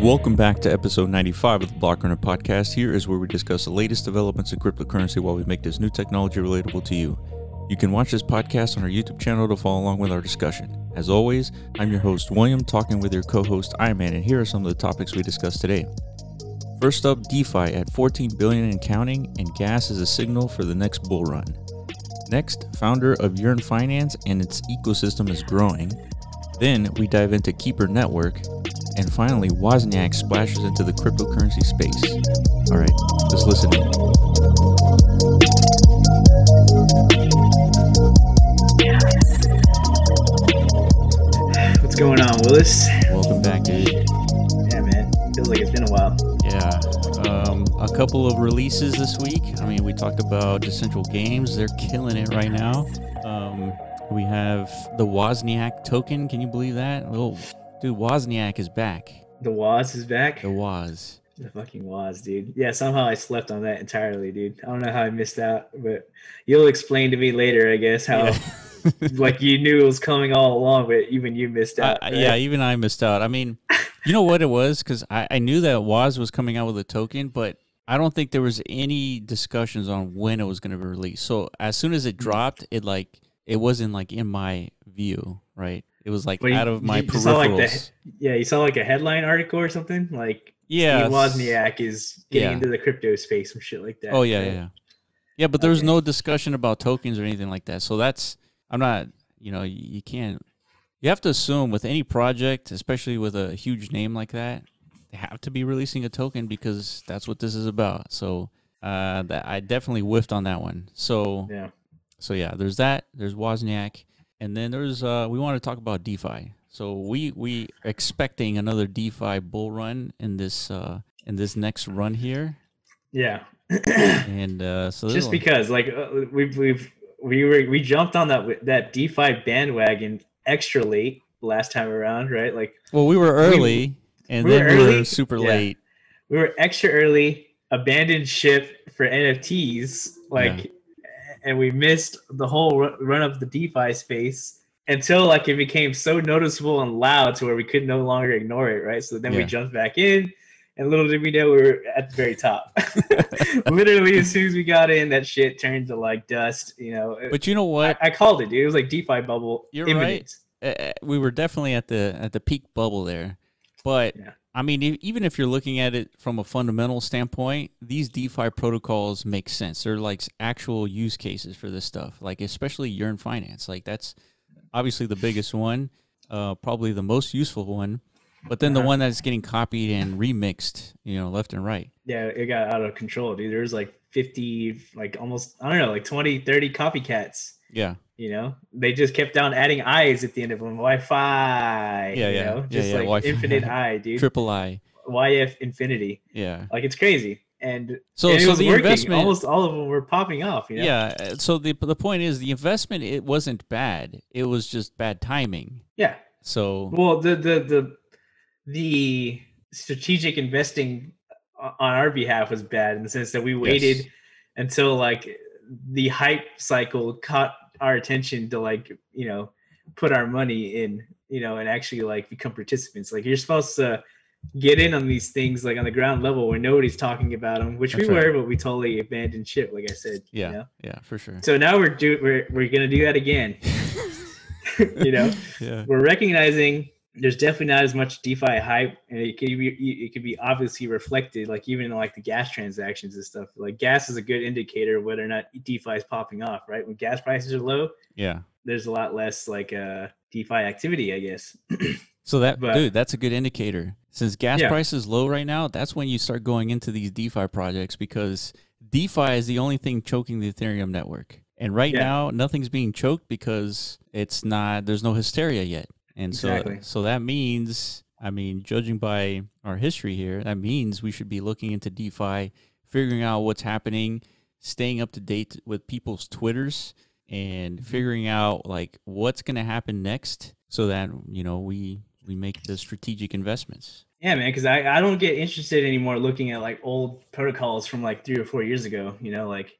Welcome back to episode 95 of the Blockrunner podcast. Here is where we discuss the latest developments in cryptocurrency while we make this new technology relatable to you. You can watch this podcast on our YouTube channel to follow along with our discussion. As always, I'm your host, William, talking with your co host, Ironman, and here are some of the topics we discussed today. First up, DeFi at 14 billion and counting, and gas is a signal for the next bull run. Next, founder of Yearn Finance and its ecosystem is growing. Then we dive into Keep3r Network, and finally, Wozniak splashes into the cryptocurrency space. All right, let's listen in. What's going on, Willis? Welcome back, dude. Yeah, man. Feels like it's been a while. Yeah, um, a couple of releases this week. I mean, we talked about Decentral Games; they're killing it right now. Um, we have the Wozniak token. Can you believe that? Little dude, Wozniak is back. The Woz is back. The Woz. The fucking Woz, dude. Yeah, somehow I slept on that entirely, dude. I don't know how I missed out, but you'll explain to me later, I guess, how Yeah. like you knew it was coming all along, but even you missed out. I- right? yeah, even I missed out. I mean, you know what it was? Because I, I knew that Woz was coming out with a token, but I don't think there was any discussions on when it was going to be released. So as soon as it dropped, it like it wasn't like in my view, right? It was like out of my you saw, like, the- peripherals. Yeah, you saw like a headline article or something like yeah. Steve Wozniak is getting Yeah. into the crypto space, and shit like that. Oh yeah, right? yeah, yeah. Yeah, but there was Okay. no discussion about tokens or anything like that. So that's I'm not, you know, you, you can't. You have to assume with any project, especially with a huge name like that, they have to be releasing a token because that's what this is about. So uh, that I definitely whiffed on that one. So Yeah. so yeah, there's that. There's Wozniak, and then there's uh, we want to talk about DeFi. So we we expecting another DeFi bull run in this uh, in this next run here, Yeah. and uh, so just because like uh, we've we've we were we jumped on that that DeFi bandwagon extra late last time around, right? Like Well, we were early, and we then were we were super Yeah. late. we were extra early, abandoned ship for NFTs, like, and we missed the whole run of the DeFi space until like it became so noticeable and loud to where we could no longer ignore it, right? So then we jumped back in. And little did we know we were at the very top. Literally, as soon as we got in, that shit turned to like dust. You know, But you know what? I called it, dude. It was like DeFi bubble. You're imminent. Uh, uh, we were definitely at the at the peak bubble there. But Yeah. I mean, e- even if you're looking at it from a fundamental standpoint, these DeFi protocols make sense. They're like actual use cases for this stuff. Like especially Yearn Finance. Like that's obviously the biggest one, uh, probably the most useful one. But then the Uh-huh. one that's getting copied and remixed, you know, left and right. Yeah, it got out of control, dude. There's like 50, like almost, I don't know, like 20, 30 copycats. Yeah. You know, they just kept on adding eyes at the end of them. YFI. Yeah, you yeah. Know? Yeah, Just yeah, like YFI. infinite eye, dude. Triple I. YF infinity. Yeah. Like it's crazy. And So and it so was the working. investment Almost all of them were popping off. You know? Yeah. uh, So the the point is the investment it wasn't bad. It was just bad timing. Yeah. So Well, the the the the strategic investing on our behalf was bad in the sense that we waited Yes. until like the hype cycle caught our attention to like you know put our money in you know and actually like become participants. Like you're supposed to get in on these things like on the ground level where nobody's talking about them, which That's we right. were, but we totally abandoned ship. Like I said. you yeah, know? yeah, for sure. So now we're do we're we're gonna do that again. you know yeah. we're recognizing there's definitely not as much DeFi hype, and it could be it could be obviously reflected, like even in like the gas transactions and stuff. Like gas is a good indicator of whether or not DeFi is popping off, right? When gas prices are low, Yeah. there's a lot less like uh DeFi activity, I guess. So that But- dude, that's a good indicator. Since gas Yeah. price is low right now, that's when you start going into these DeFi projects because DeFi is the only thing choking the Ethereum network. And right Yeah. now, nothing's being choked because it's not. There's no hysteria yet, and Exactly. so so that means, I mean, judging by our history here, that means we should be looking into DeFi, figuring out what's happening, staying up to date with people's twitters, and mm-hmm. figuring out like what's going to happen next, so that you know we we make the strategic investments. Yeah, man, because I, I don't get interested anymore looking at like old protocols from like three or four years ago. You know, like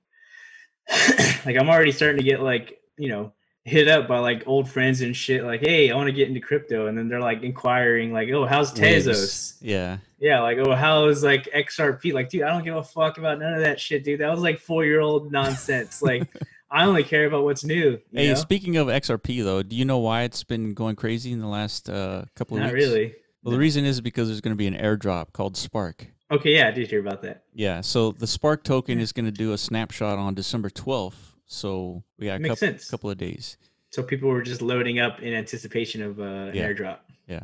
like I'm already starting to get like you know hit up by like old friends and shit, like, hey, I want to get into crypto, and then they're like inquiring, like, oh, how's Waves. Tezos? Yeah. Yeah, like, oh, how's like XRP? Like, dude, I don't give a fuck about none of that shit, dude. That was like four year old nonsense. like, I only care about what's new. You Hey, know? speaking of XRP though, do you know why it's been going crazy in the last uh, couple of years? Not weeks? really. Well, the reason is because there's going to be an airdrop called Spark. Okay, yeah, I did hear about that. Yeah, so the Spark token is going to do a snapshot on December 12th. So we got a couple, couple of days. So people were just loading up in anticipation of uh, an Yeah. airdrop. Yeah.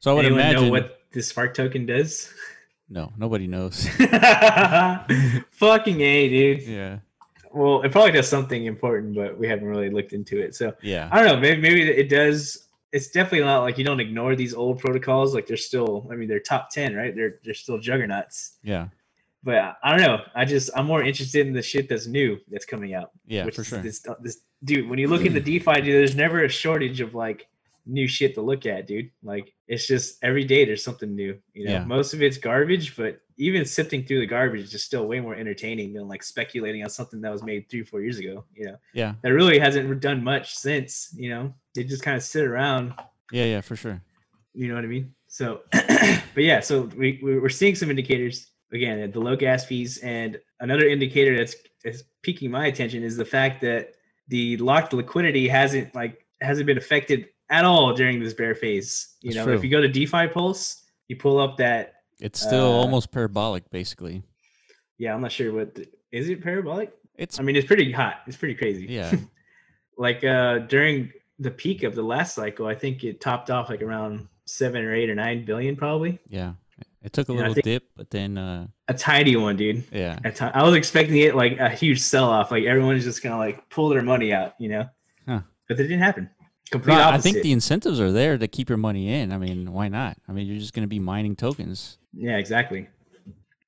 So I would Anyone imagine know what the Spark token does? no, nobody knows. Fucking a, dude. yeah. Well, it probably does something important, but we haven't really looked into it. So Yeah. I don't know. Maybe maybe it does. It's definitely not like you don't ignore these old protocols. Like they're still. I mean, they're top ten, right? They're they're still juggernauts. Yeah. But I- I don't know. I just I'm more interested in the shit that's new that's coming out. Yeah, which for is sure. This, this dude, when you look at the DeFi, dude, there's never a shortage of like new shit to look at, dude. Like it's just every day there's something new. You know, Yeah. most of it's garbage, but even sifting through the garbage is just still way more entertaining than like speculating on something that was made three, four years ago. You know, Yeah. that really hasn't done much since. You know, they just kind of sit around. Yeah, yeah, for sure. You know what I mean? So, but yeah, so we we- we're seeing some indicators again the low gas fees, and another indicator that's is piquing my attention is the fact that the locked liquidity hasn't like hasn't been affected at all during this bear phase. You That's know, if you go to DeFi Pulse, you pull up that. It's still Uh, almost parabolic basically. Yeah, I'm not sure what the, is it parabolic. It's I mean, it's pretty hot. It's pretty crazy. yeah. like uh during the peak of the last cycle, I think it topped off like around seven or eight or nine billion, probably Yeah. It took a I little dip, but then uh a tidy one, dude. yeah. I was expecting it like a huge sell off, like everyone's just gonna like pull their money out, you know. Huh. But that didn't happen. Complete No, I think the incentives are there to keep your money in. I mean, why not? I mean, you're just going to be mining tokens. yeah, exactly.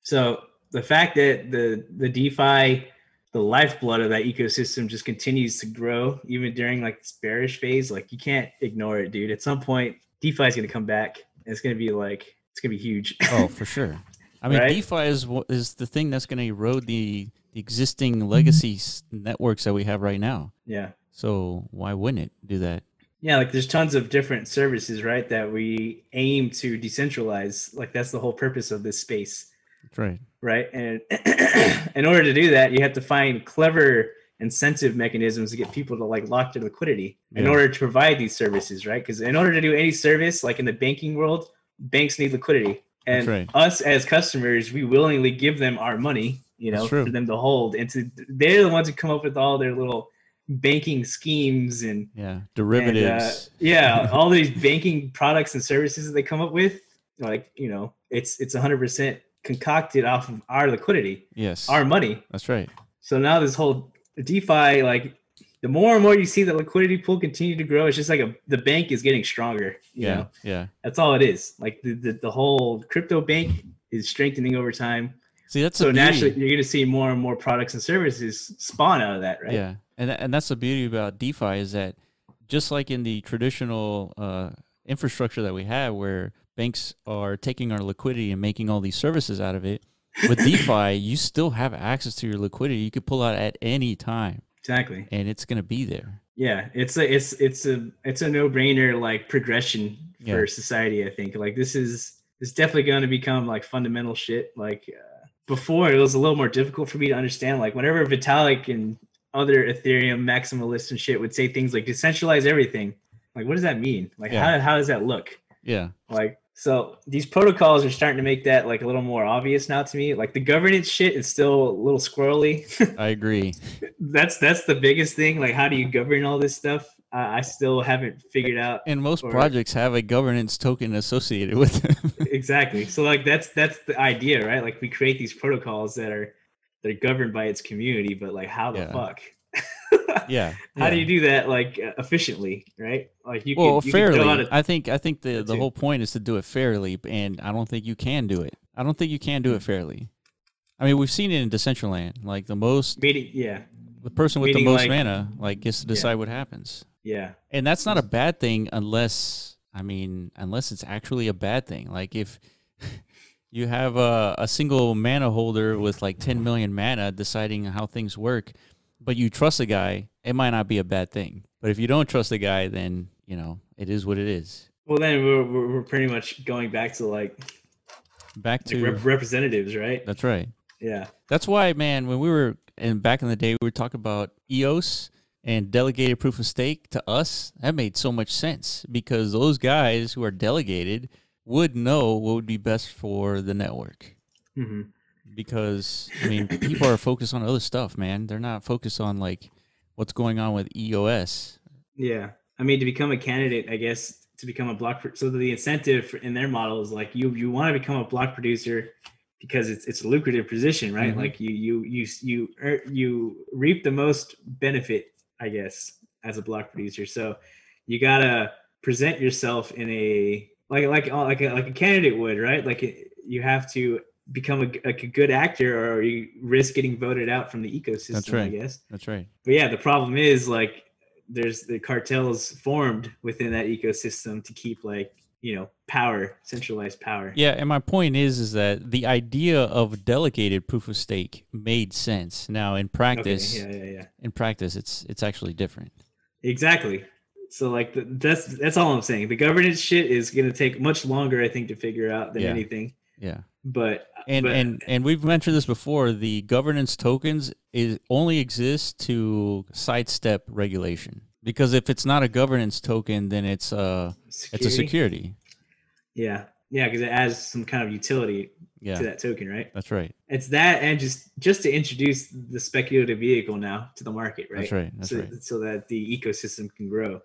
So the fact that the the DeFi, the lifeblood of that ecosystem, just continues to grow even during like this bearish phase, like you can't ignore it, dude. At some point, DeFi is gonna come back. And it's gonna be like it's gonna be huge. Oh, for sure. I mean, Right? DeFi is is the thing that's going to erode the, the existing legacy networks that we have right now. yeah. So why wouldn't it do that? Yeah, like there's tons of different services, right? That we aim to decentralize. Like that's the whole purpose of this space. That's right. right? And in order to do that, you have to find clever incentive mechanisms to get people to like lock their liquidity in order to provide these services, right? Because in order to do any service, like in the banking world, banks need liquidity, and right. us as customers, we willingly give them our money, you know, for them to hold. And to, they're the ones who come up with all their little banking schemes and Yeah. and, uh, Derivatives. yeah, all these banking products and services that they come up with, like you know, it's it's 100% concocted off of our liquidity, yes. our money. That's right. So now this whole DeFi, like the more and more you see the liquidity pool continue to grow, it's just like a the bank is getting stronger. You Yeah. know, Yeah. that's all it is. Like the, the the whole crypto bank is strengthening over time. See, that's So naturally, you're going to see more and more products and services spawn out of that, right? Yeah, and and that's the beauty about DeFi is that just like in the traditional uh, infrastructure that we have, where banks are taking our liquidity and making all these services out of it, with DeFi, you still have access to your liquidity. You could pull out at any time, Exactly. and it's gonna be there. Yeah, it's a it's it's a it's a no brainer like progression for Yeah. society. I think like this is this is definitely going to become like fundamental shit. Like uh, before, it was a little more difficult for me to understand. Like whenever Vitalik and other Ethereum maximalists and shit would say things like decentralize everything, like what does that mean? Like Yeah. how how does that look? Yeah, Like so these protocols are starting to make that like a little more obvious now to me. Like the governance shit is still a little squirrely. I agree. that's that's the biggest thing. Like, how do you govern all this stuff? I, I still haven't figured out And most Or- projects have a governance token associated with them. exactly. So, like, that's that's the idea, right? Like, we create these protocols that are they're governed by its community, but like, how the Yeah. fuck? yeah. How do you do that like uh, efficiently, right? Like, you well, can you can fairly. a- I think I think the the whole point is to do it fairly, and I don't think you can do it. I don't think you can do it fairly. I mean, we've seen it in Decentraland. Like the most, meeting. Yeah, the person with the most like- mana, like gets to Yeah. decide what happens, yeah, and that's not a bad thing unless, I mean, unless it's actually a bad thing. Like if you have a, a single mana holder with like 10 million mana deciding how things work, but you trust a guy, it might not be a bad thing. But if you don't trust the guy, then you know it is what it is. Well, then we're we're, we're pretty much going back to like, Back like to rep- representatives, right? that's right. Yeah. That's why, man, when we were and back in the day, we were talking about EOS and delegated proof of stake to us. That made so much sense because those guys who are delegated would know what would be best for the network. hmm Because I mean, people are focused on other stuff, man. They're not focused on like what's going on with EOS. Yeah. I mean, to become a candidate, I guess to become a block. Pro- so the incentive in their model is like you you want to become a block producer because it's it's a lucrative position, right? Mhm. Like you you you you ear- you reap the most benefit, I guess, as a block producer. So you gotta present yourself in a like like like a, like a candidate would, right? Like it, you have to become a, like a good actor, or you risk getting voted out from the ecosystem. I right. I guess That's right. but yeah, the problem is like there's the cartels formed within that ecosystem to keep like you know power, centralized power. Yeah, and my point is is that the idea of delegated proof of stake made sense. Now in Okay, practice, yeah, yeah, yeah. in practice, it's it's actually different. Exactly. So like th- that's that's all I'm saying. The governance shit is gonna take much longer, I think, to figure out than Yeah. anything. Yeah. But And but, and and we've mentioned this before. The governance tokens is only exist to sidestep regulation because if it's not a governance token, then it's uh it's a security. Yeah, yeah, because it adds some kind of utility Yeah, to that token, right? that's right. It's that, and just just to introduce the speculative vehicle now to the market, right? That's right. That's so, right. so that the ecosystem can grow.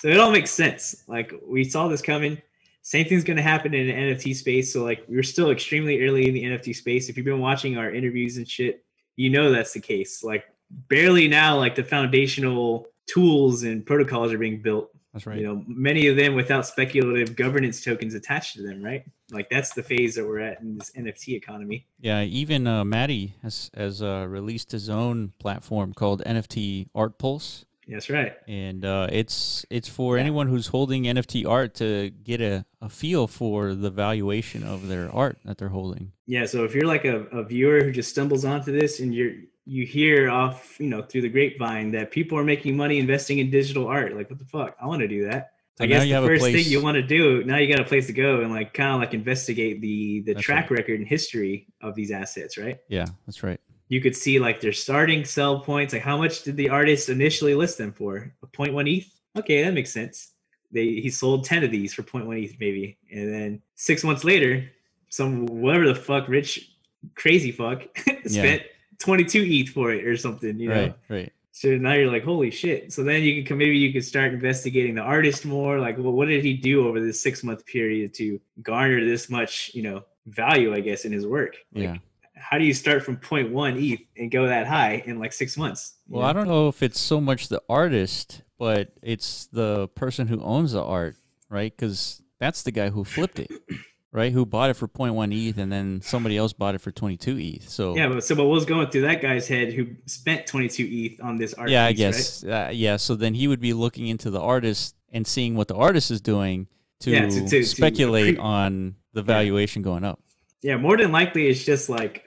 So it all makes sense. Like we saw this coming. Same thing's going to happen in the NFT space. So like we're still extremely early in the NFT space. If you've been watching our interviews and shit, you know that's the case. Like barely now, like the foundational tools and protocols are being built. That's right. You know, many of them without speculative governance tokens attached to them, right? Like that's the phase that we're at in this NFT economy. Yeah, even uh, Maddie has has uh, released his own platform called NFT Art Pulse. That's right. and uh, it's it's for Yeah. anyone who's holding NFT art to get a, a feel for the valuation of their art that they're holding. Yeah, so if you're like a, a viewer who just stumbles onto this and you're you hear off, you know, through the grapevine that people are making money investing in digital art, like what the fuck? I want to do that. So I guess the first thing you want to do now you got a place to go and like kind of like investigate the the That's track record and history of these assets, right? Yeah, that's right. You could see like their starting sell points, like how much did the artist initially list them for? A 0.1 ETH? Okay, that makes sense. They he sold 10 of these for 0.1 ETH maybe. And then six months later, some whatever the fuck rich crazy fuck spent 22 ETH for it or something, you know. Right, right. So now you're like, holy shit. So then you can maybe you can start investigating the artist more. Like, well, what did he do over this six month period to garner this much, you know, value, I guess, in his work? Like, Yeah. How do you start from 0.1 ETH and go that high in like six months? Well, know? I don't know if it's so much the artist, but it's the person who owns the art, right? Because that's the guy who flipped it, right? Who bought it for 0.1 ETH and then somebody else bought it for 22 ETH. So Yeah, but so what was going through that guy's head who spent 22 ETH on this art? yeah, I piece, guess. Uh, yeah. So then he would be looking into the artist and seeing what the artist is doing to, Yeah, to- to- to speculate pre- on the valuation going up. yeah more than likely it's just like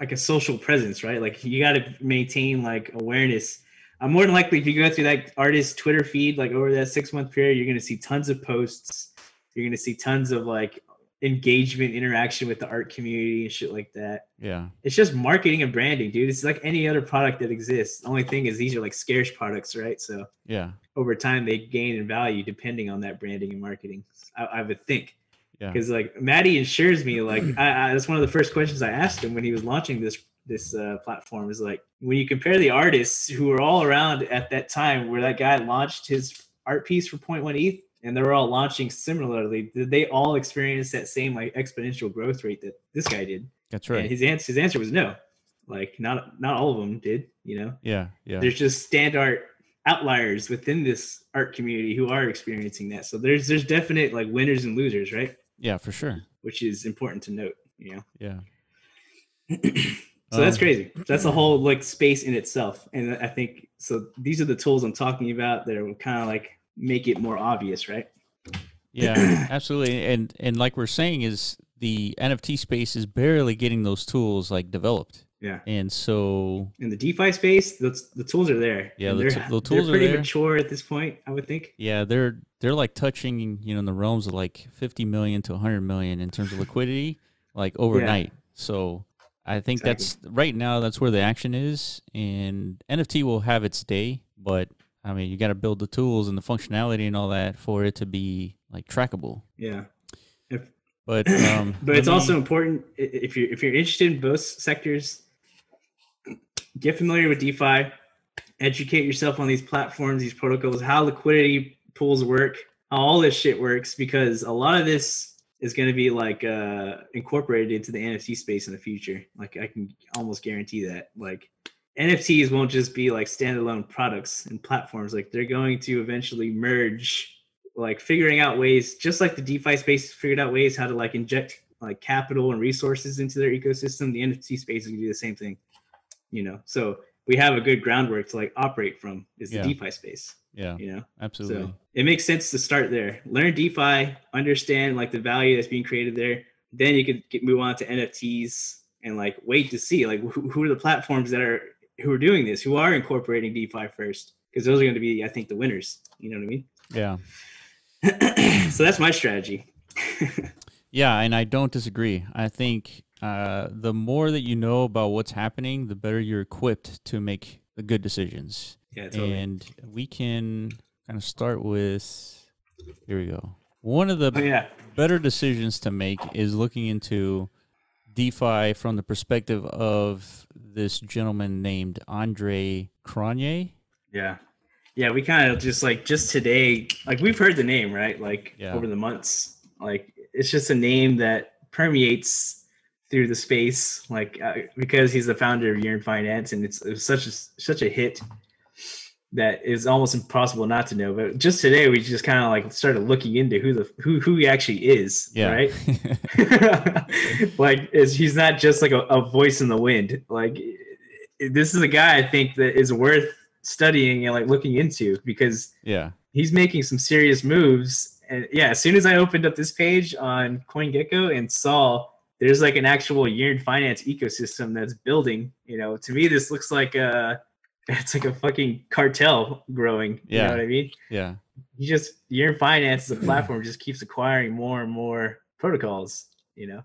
like a social presence right? Like you got to maintain like awareness. I'm more than likely if you go through that artist twitter feed like over that six month period you're going to see tons of posts. You're going to see tons of like engagement interaction with the art community and shit like that. Yeah. it's just marketing and branding dude. It's like any other product that exists. The only thing is these are like scarce products right? So Yeah. over time they gain in value depending on that branding and marketing i, I would think Yeah. because like Maddie assures me like I, I, that's one of the first questions I asked him when he was launching this this uh, platform is like when you compare the artists who were all around at that time where that guy launched his art piece for 0.1 ETH and they were all launching similarly did they all experience that same like exponential growth rate that this guy did That's and right. his answer his answer was no like not not all of them did you know Yeah. Yeah. there's just standard outliers within this art community who are experiencing that so there's there's definite like winners and losers right Yeah, for sure. which is important to note you know Yeah. so that's Um, crazy that's a whole like space in itself and i think so these are the tools i'm talking about that will kind of like make it more obvious right Yeah, absolutely. And and like we're saying is the NFT space is barely getting those tools like developed. Yeah. And so In the DeFi space, the, the tools are there. Yeah, the t- the they're tools are pretty there. mature at this point, I would think. yeah, they're they're like touching, you know, in the realms of like 50 million to 100 million in terms of liquidity like overnight. So I think that's right now that's where the action is and NFT will have its day, but I mean, you got to build the tools and the functionality and all that for it to be like trackable. Yeah. If, But um but it's me- also important if you're if you're interested in both sectors, get familiar with DeFi, educate yourself on these platforms, these protocols, how liquidity pools work, how all this shit works, because a lot of this is going to be like uh, incorporated into the NFT space in the future. Like I can almost guarantee that. Like NFTs won't just be like standalone products and platforms. Like they're going to eventually merge, like figuring out ways, just like the DeFi space figured out ways how to like inject like capital and resources into their ecosystem. The NFT space is going to do the same thing. You know, so we have a good groundwork to like operate from is the Yeah. DeFi space. Yeah, You know, absolutely. so it makes sense to start there. Learn DeFi, understand like the value that's being created there. Then you could get move on to NFTs and like wait to see like who, who are the platforms that are who are doing this, who are incorporating DeFi first, because those are going to be, I think, the winners. You know what. I mean? Yeah. So that's my strategy. Yeah, and I don't disagree. I think uh, the more that you know about what's happening, the better you're equipped to make the good decisions. yeah, totally. And we can kind of start with here we go. One of the oh, yeah, better decisions to make is looking into DeFi from the perspective of this gentleman named Andre Cronje. yeah, yeah. We kind of just like just today, like we've heard the name right, like Yeah. over the months. Like it's just a name that permeates through the space, like uh, because he's the founder of Yearn Finance, and it's, it was such a such a hit that is almost impossible not to know. But just today, we just kind of like started looking into who the who who he actually is, Yeah. right? like is he's not just like a, a voice in the wind like this is a guy i think that is worth studying and like looking into because yeah. he's making some serious moves and yeah as soon as i opened up this page on coingecko and saw there's like an actual yearn finance ecosystem that's building you know to me this looks like a it's like a fucking cartel growing you Yeah. know what i mean Yeah. he just yearn finance as a platform just keeps acquiring more and more protocols you know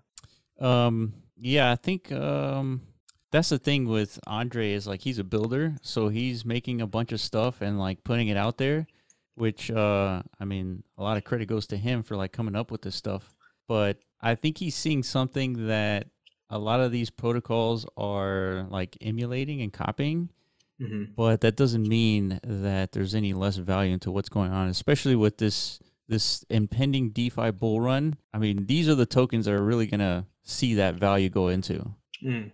Um, yeah, I think um, that's the thing with Andre is like he's a builder, so he's making a bunch of stuff and like putting it out there, which uh, I mean, a lot of credit goes to him for like coming up with this stuff. But I think he's seeing something that a lot of these protocols are like emulating and copying, Mhm. but that doesn't mean that there's any less value into what's going on, especially with this this impending DeFi bull run. I mean, these are the tokens that are really gonna see that value go into. Mm.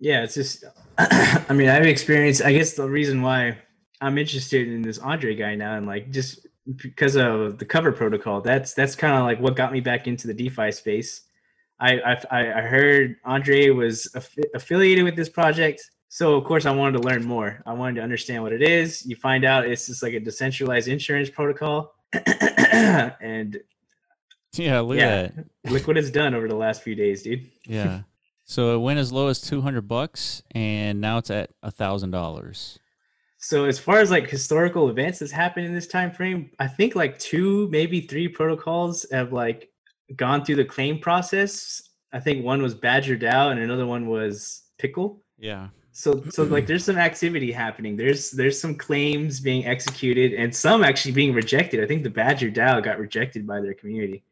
Yeah, it's just. I mean, I've experienced. I guess the reason why I'm interested in this Andre guy now, and like just because of the cover protocol, that's that's kind of like what got me back into the DeFi space. I I, I- heard Andre was affi- affiliated with this project, so of course I wanted to learn more. I wanted to understand what it is. You find out it's just like a decentralized insurance protocol, and Yeah, look Yeah. at that. look what it's done over the last few days, dude. Yeah. so it went as low as two hundred bucks, and now it's at a thousand dollars. So as far as like historical events that's happened in this time frame, I think like two, maybe three protocols have like gone through the claim process. I think one was Badger DAO and another one was Pickle. Yeah. So so like there's some activity happening. There's there's some claims being executed and some actually being rejected. I think the Badger DAO got rejected by their community.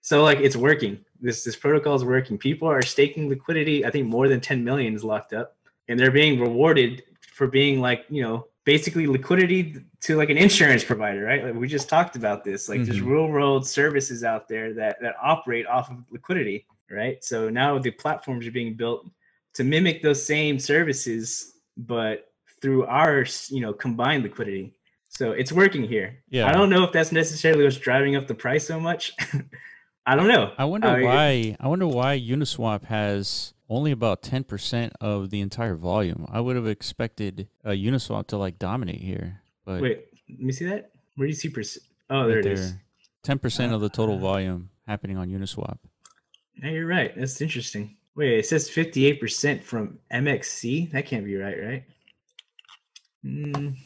So like it's working. This this protocol is working. People are staking liquidity. I think more than 10 million is locked up, and they're being rewarded for being like you know basically liquidity to like an insurance provider, right? Like we just talked about this. Like there's Mhm. real world services out there that that operate off of liquidity, right? So now the platforms are being built to mimic those same services, but through our you know combined liquidity. So it's working here. Yeah. I don't know if that's necessarily what's driving up the price so much. I don't know. I wonder I- why. I wonder why Uniswap has only about ten percent of the entire volume. I would have expected uh, Uniswap to like dominate here, but Wait, let me see that. Where do you see? Oh, there it is. Ten percent of the total Uh, volume happening on Uniswap. Yeah, you're right. That's interesting. Wait, it says 58% from MXC. That can't be right, right? Mm,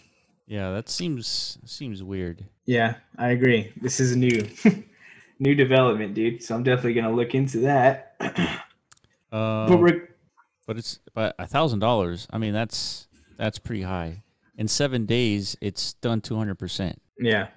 Yeah, that seems seems weird. yeah, I agree. This is a new new development, dude. So I'm definitely gonna look into that. Uh, but but it's but a thousand dollars. I mean, that's that's pretty high. In seven days, it's done two hundred percent. Yeah.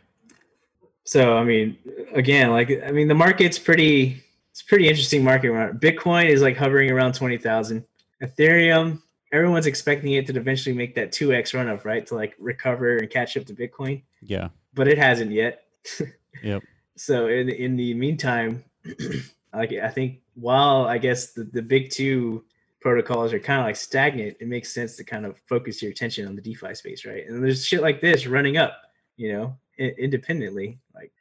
So I mean, again, like I mean, the market's pretty. It's pretty interesting market. Bitcoin is like hovering around twenty thousand. Ethereum, everyone's expecting it to eventually make that two x run up, right? To like recover and catch up to Bitcoin, Yeah. but it hasn't yet. Yep. So in in the meantime, like I think while I guess the, the big two protocols are kind of like stagnant, it makes sense to kind of focus your attention on the DeFi space, right? And there's shit like this running up, you know, i- independently. Like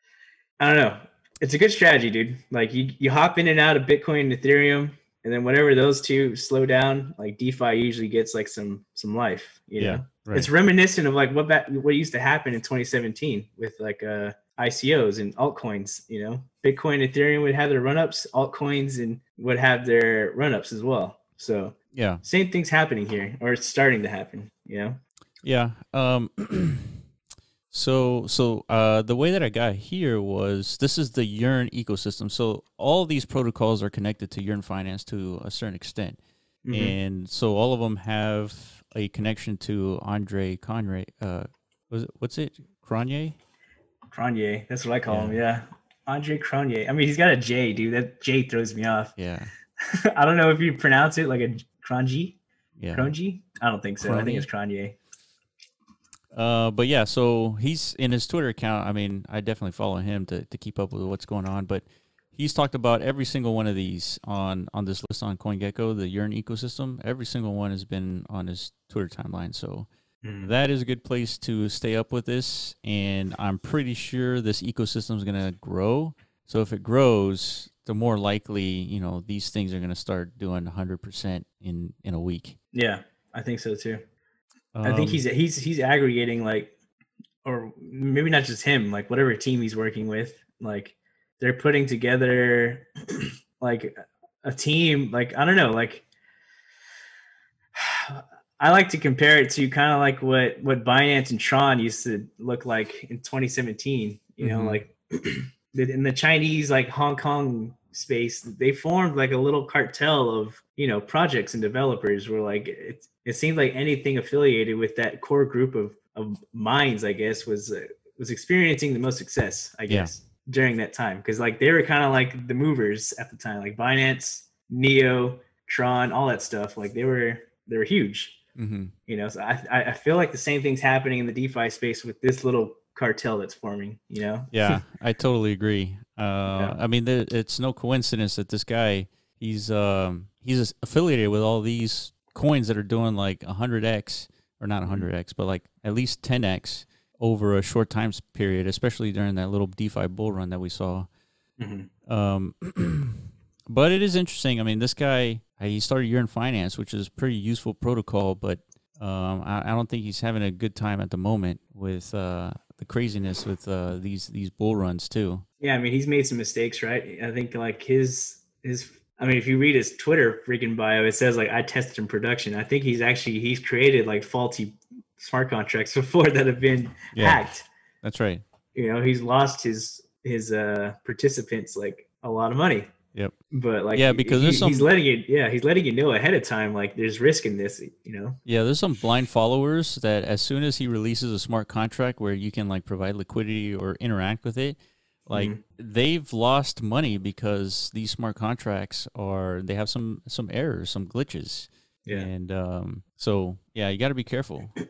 I don't know, it's a good strategy, dude. Like you you hop in and out of Bitcoin and Ethereum, and then whenever those two slow down, like DeFi usually gets like some some life, you Yeah, know. right. It's reminiscent of like what back, what used to happen in 2017 with like uh ICOs and altcoins. You know, Bitcoin, Ethereum would have their run ups, altcoins and would have their run ups as well. So Yeah. same thing's happening here, or it's starting to happen. You know. Yeah. Um so so uh the way that I got here was this is the Yearn ecosystem. So all these protocols are connected to Yearn Finance to a certain extent. Mhm. And so all of them have a connection to Andre Conray uh was it what's it? Cronje? Cronje, that's what I call him. Yeah. Yeah, Andre Cronje. I mean, he's got a J, dude. That J throws me off. Yeah. I don't know if you pronounce it like a Cronji. Yeah. Cronji? I don't think so. I think it's Cronje. Uh, but yeah, so he's in his Twitter account. I mean, I definitely follow him to, to keep up with what's going on. But he's talked about every single one of these on on this list on CoinGecko, the Yearn ecosystem. Every single one has been on his Twitter timeline. So that is a good place to stay up with this. And I'm pretty sure this ecosystem is gonna grow. So if it grows, the more likely you know these things are gonna start doing 100% in in a week. Yeah, I think so too. I think Um, he's he's he's aggregating like, or maybe not just him, like whatever team he's working with, like they're putting together like a team. Like I don't know, like I like to compare it to kind of like what what Binance and Tron used to look like in 2017. You know, Mhm. like in the Chinese like Hong Kong space, they formed like a little cartel of you know projects and developers. Where like it it seemed like anything affiliated with that core group of of minds, I guess, was uh, was experiencing the most success. I Yeah. guess during that time because like they were kind of like the movers at the time, like Binance, Neo, Tron, all that stuff. Like they were they were huge mhm. you know so I, I feel like the same thing's happening in the defi space with this little cartel that's forming you know Yeah, I totally agree. Uh, I mean, there, it's no coincidence that this guy he's um, he's affiliated with all these coins that are doing like 100x or not 100x, but like at least 10x over a short time period, especially during that little DeFi bull run that we saw. Um, but it is interesting. I mean, this guy he started a Yearn Finance, which is a pretty useful protocol, but um, I, I don't think he's having a good time at the moment with uh, the craziness with uh, these these bull runs too. yeah i mean he's made some mistakes right i think like his his i mean if you read his twitter freaking bio it says like i tested in production i think he's actually he's created like faulty smart contracts before that have been Yeah. hacked That's right. you know he's lost his his uh participants like a lot of money Yep. but like Yeah, because he- there's he's letting it yeah he's letting you know ahead of time like there's risk in this you know Yeah, there's some blind followers that as soon as he releases a smart contract where you can like provide liquidity or interact with it, like Mhm. they've lost money because these smart contracts are they have some some errors, some glitches. Yeah. And um so yeah, you got to be careful.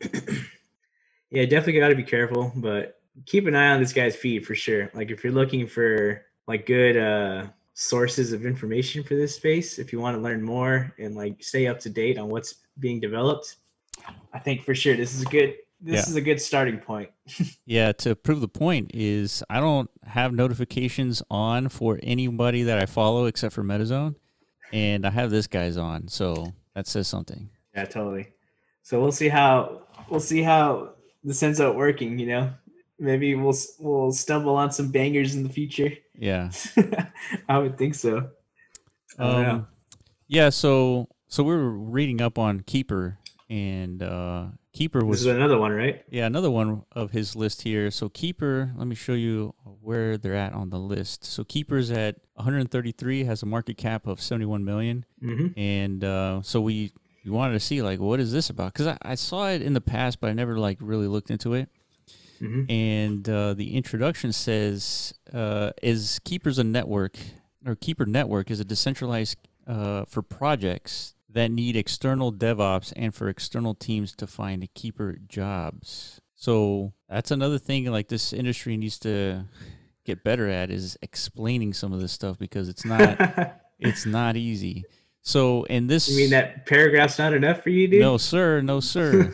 Yeah, definitely got to be careful, but keep an eye on this guy's feed for sure. Like if you're looking for like good uh sources of information for this space, if you want to learn more and like stay up to date on what's being developed, I think for sure this is a good this Yeah. is a good starting point. Yeah, to prove the point is I don't have notifications on for anybody that I follow except for MetaZone, and I have this guy's on, so that says something. Yeah, totally. So we'll see how we'll see how this ends up working, you know. Maybe we'll we'll stumble on some bangers in the future. Yeah. I would think so. I. Um, Yeah, so so we were reading up on Keeper, and uh, Keeper This was is another one, right? yeah another one of his list here. So Keeper, let me show you where they're at on the list. So Keeper's at 133, has a market cap of 71 million, Mm-hmm. and uh, so we we wanted to see like what is this about? Because I, I saw it in the past, but I never like really looked into it. Mm-hmm. And uh, the introduction says, uh, "Is Keepers a network or Keep3r Network is a decentralized uh, for projects that need external DevOps and for external teams to find Keeper jobs." So that's another thing like this industry needs to get better at is explaining some of this stuff because it's not it's not easy. So in this, you mean that paragraph's not enough for you, dude? no sir, no sir.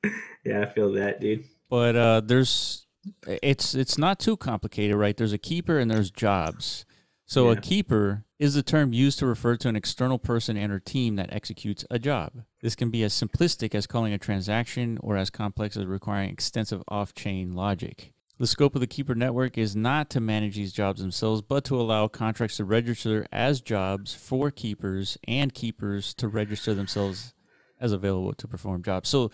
yeah, I feel that, dude. But uh, there's it's it's not too complicated, right? There's a keeper and there's jobs. So a keeper is the term used to refer to an external person and or team that executes a job. This can be as simplistic as calling a transaction or as complex as requiring extensive off-chain logic. The scope of the keeper network is not to manage these jobs themselves, but to allow contracts to register as jobs for keepers and keepers to register themselves as available to perform jobs. So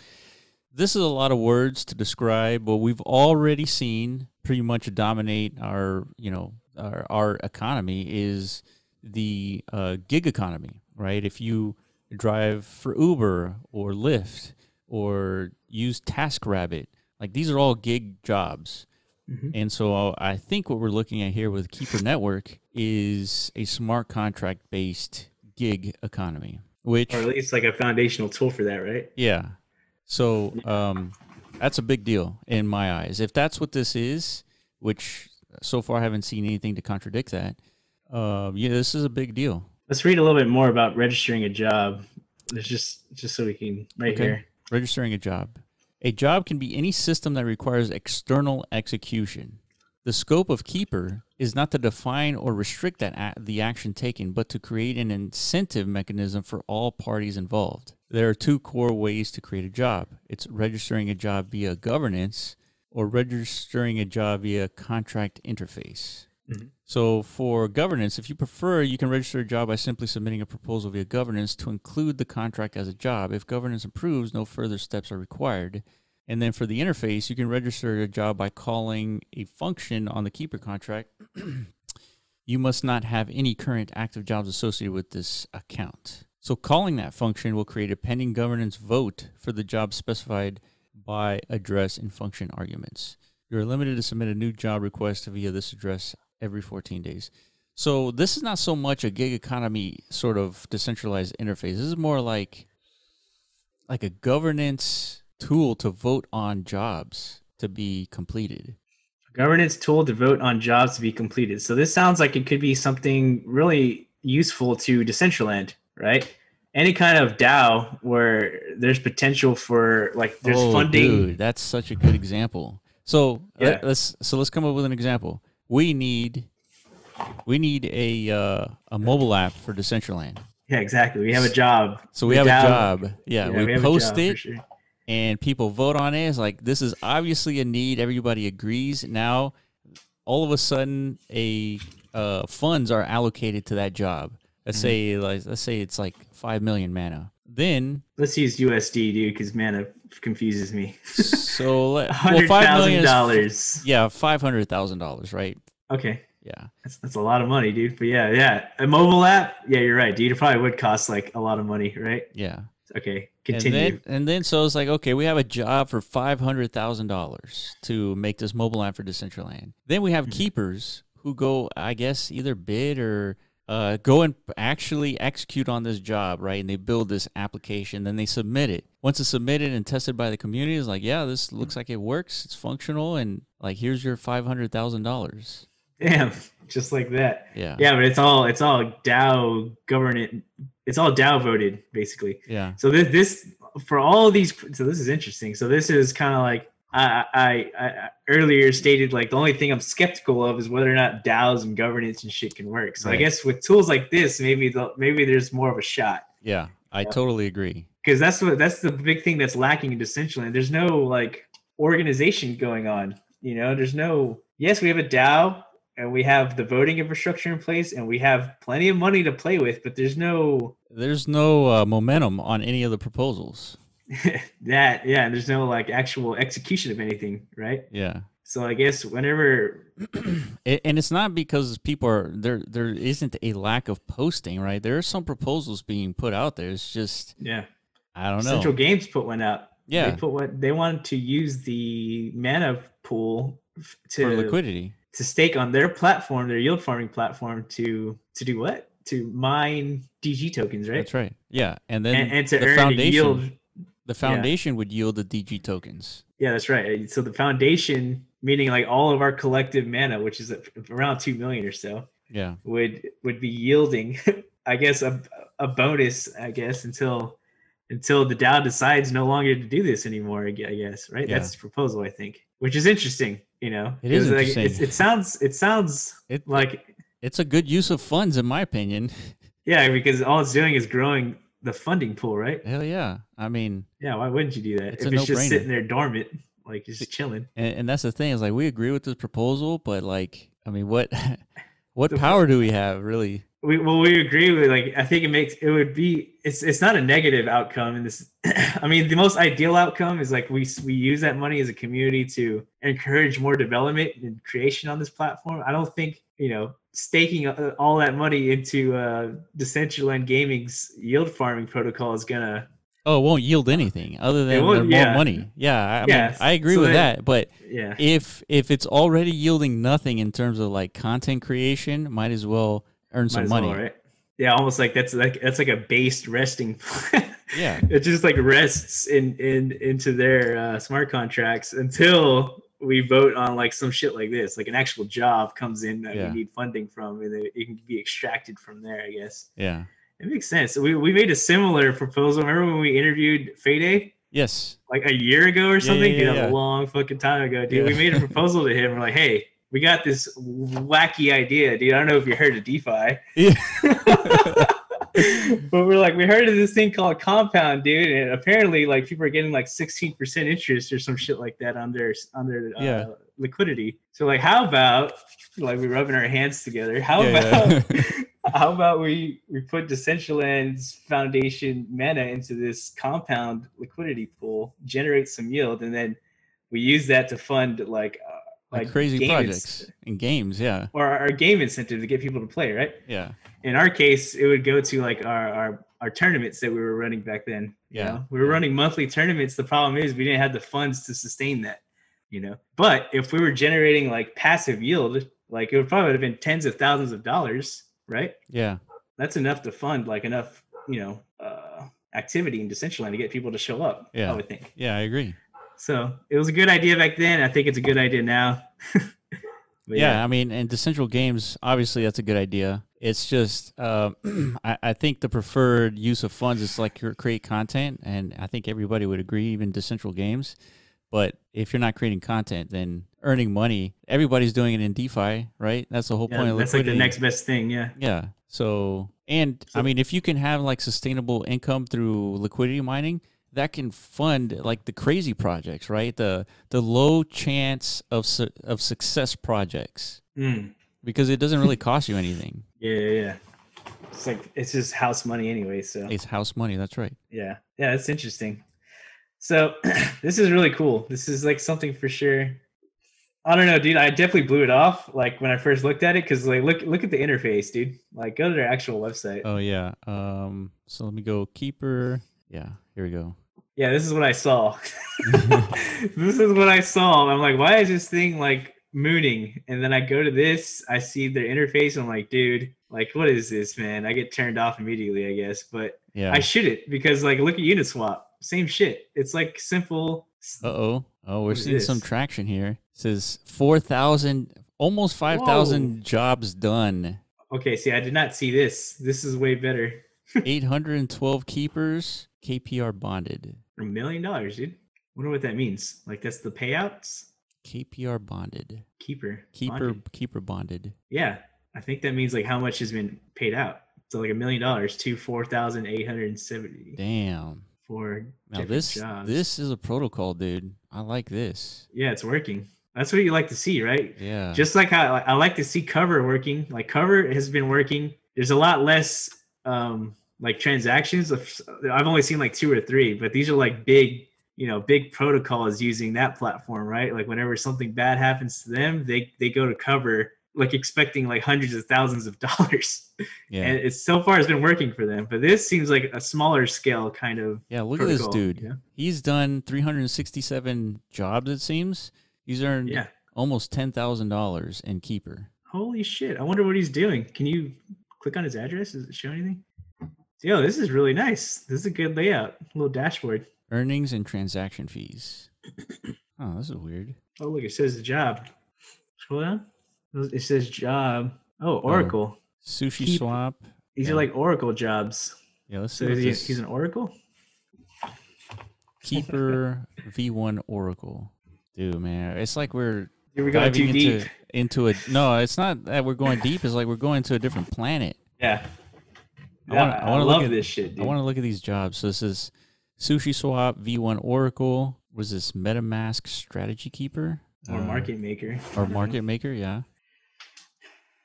this is a lot of words to describe what we've already seen pretty much dominate our you know our, our economy is the uh, gig economy right if you drive for uber or lyft or use taskrabbit like these are all gig jobs Mhm. and so i think what we're looking at here with Keep3r Network is a smart contract based gig economy which Or at least like a foundational tool for that, right? yeah. So um, that's a big deal in my eyes. If that's what this is, which so far I haven't seen anything to contradict that, um, yeah, this is a big deal. Let's read a little bit more about registering a job. It's just just so we can right Okay. here. Registering a job. A job can be any system that requires external execution. The scope of Keeper is not to define or restrict that the action taken, but to create an incentive mechanism for all parties involved. There are two core ways to create a job. It's registering a job via governance or registering a job via contract interface. Mhm. So for governance, if you prefer, you can register a job by simply submitting a proposal via governance to include the contract as a job. If governance approves, no further steps are required. And then for the interface, you can register a job by calling a function on the keeper contract. you must not have any current active jobs associated with this account. So calling that function will create a pending governance vote for the job specified by address and function arguments. You're limited to submit a new job request via this address every 14 days. So this is not so much a gig economy sort of decentralized interface. This is more like like a governance tool to vote on jobs to be completed. Governance tool to vote on jobs to be completed. So this sounds like it could be something really useful to Decentraland, right? Any kind of DAO where there's potential for like there's oh, funding. Dude, that's such a good example. So Yeah. let, us so let's come up with an example. We need we need a uh, a mobile app for Decentraland. Yeah, exactly. We have a job. So we The have DAO a job. Yeah, we, have a post it sure. and people vote on it. It's like this is obviously a need. Everybody agrees. Now, all of a sudden, a uh, funds are allocated to that job. Let's Mm-hmm. say like let's say it's like five million mana. Then Let's use USD, dude, because mana confuses me. so let, well Hundred five thousand million is dollars. yeah five hundred thousand dollars right Okay, yeah that's that's a lot of money, dude. But yeah, yeah, a mobile app. Yeah, you're right, dude. It probably would cost like a lot of money, right? yeah. Okay, And continue. then and then so it's like okay we have a job for five hundred thousand dollars to make this mobile app for Decentraland. Then we Mm-hmm. have keepers who go I guess either bid or uh, go and actually execute on this job, right? And they build this application, then they submit it. Once it's submitted and tested by the community, it's like, yeah, this looks like it works. It's functional, and like here's your five hundred thousand dollars. Damn, just like that. Yeah, Yeah, but it's all it's all DAO governance. It's all DAO voted basically. yeah, So this this for all these. So this is interesting. So this is kind of like I, I I earlier stated like the only thing I'm skeptical of is whether or not DAOs and governance and shit can work. So I guess with tools like this, maybe the maybe there's more of a shot yeah. I Yeah. totally agree. because that's what that's the big thing that's lacking in Decentraland. There's no like organization going on. You know, there's no. Yes, we have a DAO, and we have the voting infrastructure in place and we have plenty of money to play with, but there's no There's no uh, momentum on any of the proposals. that yeah, there's no like actual execution of anything, right? Yeah. So I guess whenever and it's not because people are there there isn't a lack of posting right there are some proposals being put out there it's just yeah, i don't know Decentral Games put one out. yeah They put what they wanted to use the mana pool to for liquidity to stake on their platform, their yield farming platform to to do what? To mine DG tokens, right? that's right yeah and then And, and to the earn a foundation yield. The foundation would yield the dg tokens Yeah, that's right. So the foundation, meaning like all of our collective mana, which is around two million or so, yeah would would be yielding, I guess, a a bonus, I guess, until until the DAO decides no longer to do this anymore. I guess, right? Yeah. That's the proposal, I think, which is interesting. You know, It is like, interesting. it's- it sounds it sounds it, like it's a good use of funds in my opinion yeah, because all it's doing is growing the funding pool, right? hell yeah. I mean Yeah, why wouldn't you do that? It's if it's just sitting there dormant, like just chilling? and, and that's the thing is like we agree with this proposal but like i mean what what The- power do we have really? We well we agree with like i think it makes it would be it's it's not a negative outcome in this i mean the most ideal outcome is like we we use that money as a community to encourage more development and creation on this platform. I don't think you know staking uh, all that money into uh decentraland gaming's yield farming protocol is gonna oh it won't yield anything other than more yeah. money yeah i, I Yeah, mean i agree so with then- that but yeah if if it's already yielding nothing in terms of like content creation might as well earn might some money well, right yeah almost like that's like that's like a based resting Yeah. it just like rests in in into their uh, smart contracts until we vote on like some shit like this like an actual job comes in that Yeah. we need funding from and it, it can be extracted from there i guess. Yeah. It makes sense. We, we made a similar proposal. Remember when we interviewed Fede yes. Like a year ago or something? yeah, Dude, yeah. a long fucking time ago dude. Yeah. we made a proposal to him. We're like hey we got this wacky idea dude. I don't know if you heard of defi. Yeah but we're like, we heard of this thing called compound, dude, and apparently, like, people are getting like 16% interest or some shit like that on their on their uh, Yeah. liquidity. So, like, how about like we rubbing our hands together? How Yeah, about yeah. how about we we put Decentraland's foundation mana into this compound liquidity pool, generate some yield, and then we use that to fund like uh, like crazy projects and games yeah or our game incentive to get people to play, right? yeah in our case, it would go to like our our, our tournaments that we were running back then. you Yeah, know? we were yeah. running monthly tournaments. The problem is we didn't have the funds to sustain that, you know. But if we were generating like passive yield, like it would probably have been tens of thousands of dollars, right? yeah That's enough to fund like enough, you know, uh, activity in Decentraland to get people to show up. Yeah. I would think. yeah i agree So it was a good idea back then. I think it's a good idea now. But yeah, I mean, and Decentral Games, obviously, that's a good idea. It's just, uh, I, I think the preferred use of funds is like cre- create content, and I think everybody would agree, even Decentral Games. But if you're not creating content, then earning money, everybody's doing it in DeFi, right? That's the whole Yeah, point of that's like the next best thing. Yeah. Yeah. So, and I mean, if you can have like sustainable income through liquidity mining, that can fund like the crazy projects, right? The the low chance of su- of success projects Mm. because it doesn't really cost you anything. Yeah, yeah, yeah. It's like it's just house money anyway. So It's house money. That's right. yeah, yeah, that's interesting. So this is really cool. This is like something for sure. I don't know, dude. I definitely blew it off like when I first looked at it because like look look at the interface, dude. Like go to their actual website. Oh yeah. Um. So let me go keeper. Yeah. Here we go. Yeah, this is what I saw. this is what I saw. I'm like, why is this thing like mooning? And then I go to this, I see their interface. I'm like, dude, like what is this, man? I get turned off immediately, I guess. But Yeah. I should it because like look at Uniswap, same shit. It's like simple. Uh oh. Oh, we're seeing some traction here. It says four thousand, almost five thousand jobs done. Okay, see, I did not see this. This is way better. 812 keepers, KPR bonded. A million dollars, dude. Wonder what that means. Like that's the payouts. KPR bonded. Keeper. Keeper bonded. keeper bonded. Yeah, I think that means like how much has been paid out. So like a million dollars to four thousand eight hundred and seventy Damn. for Now this jobs. this is a protocol, dude. I like this. yeah, it's working. That's what you like to see, right? Yeah. Just like how I like to see cover working. Like cover has been working. There's a lot less um like transactions. I've only seen like two or three, but these are like big, you know, big protocols using that platform, right? Like whenever something bad happens to them, they they go to cover like expecting like hundreds of thousands of dollars. yeah. And it's so far it's been working for them. But this seems like a smaller scale kind of yeah. Look at this dude. you know? He's done 367 jobs. It seems he's earned Yeah. almost ten thousand dollars in keeper. Holy shit. I wonder what he's doing. Can you click on his address? Does it show anything? Yo, this is really nice. This is a good layout. little dashboard. Earnings and transaction fees. Oh, this is weird. Oh, look, it says the job. Scroll down. It says job. Oh, oh, Oracle. Sushi Keep- swap. These yeah. are like Oracle jobs. Yeah, let's see So he, he's an Oracle? keeper V1 Oracle. Dude, man, it's like we're Here we go too diving deep. into into a no. It's not that we're going deep. It's like we're going to a different planet. Yeah. I wanna- I love look at- this shit, dude. I want to look at these jobs. So this is Sushi Swap V1 Oracle. Was this MetaMask Strategy Keeper or Uh, market maker. Or. Market Maker? Yeah.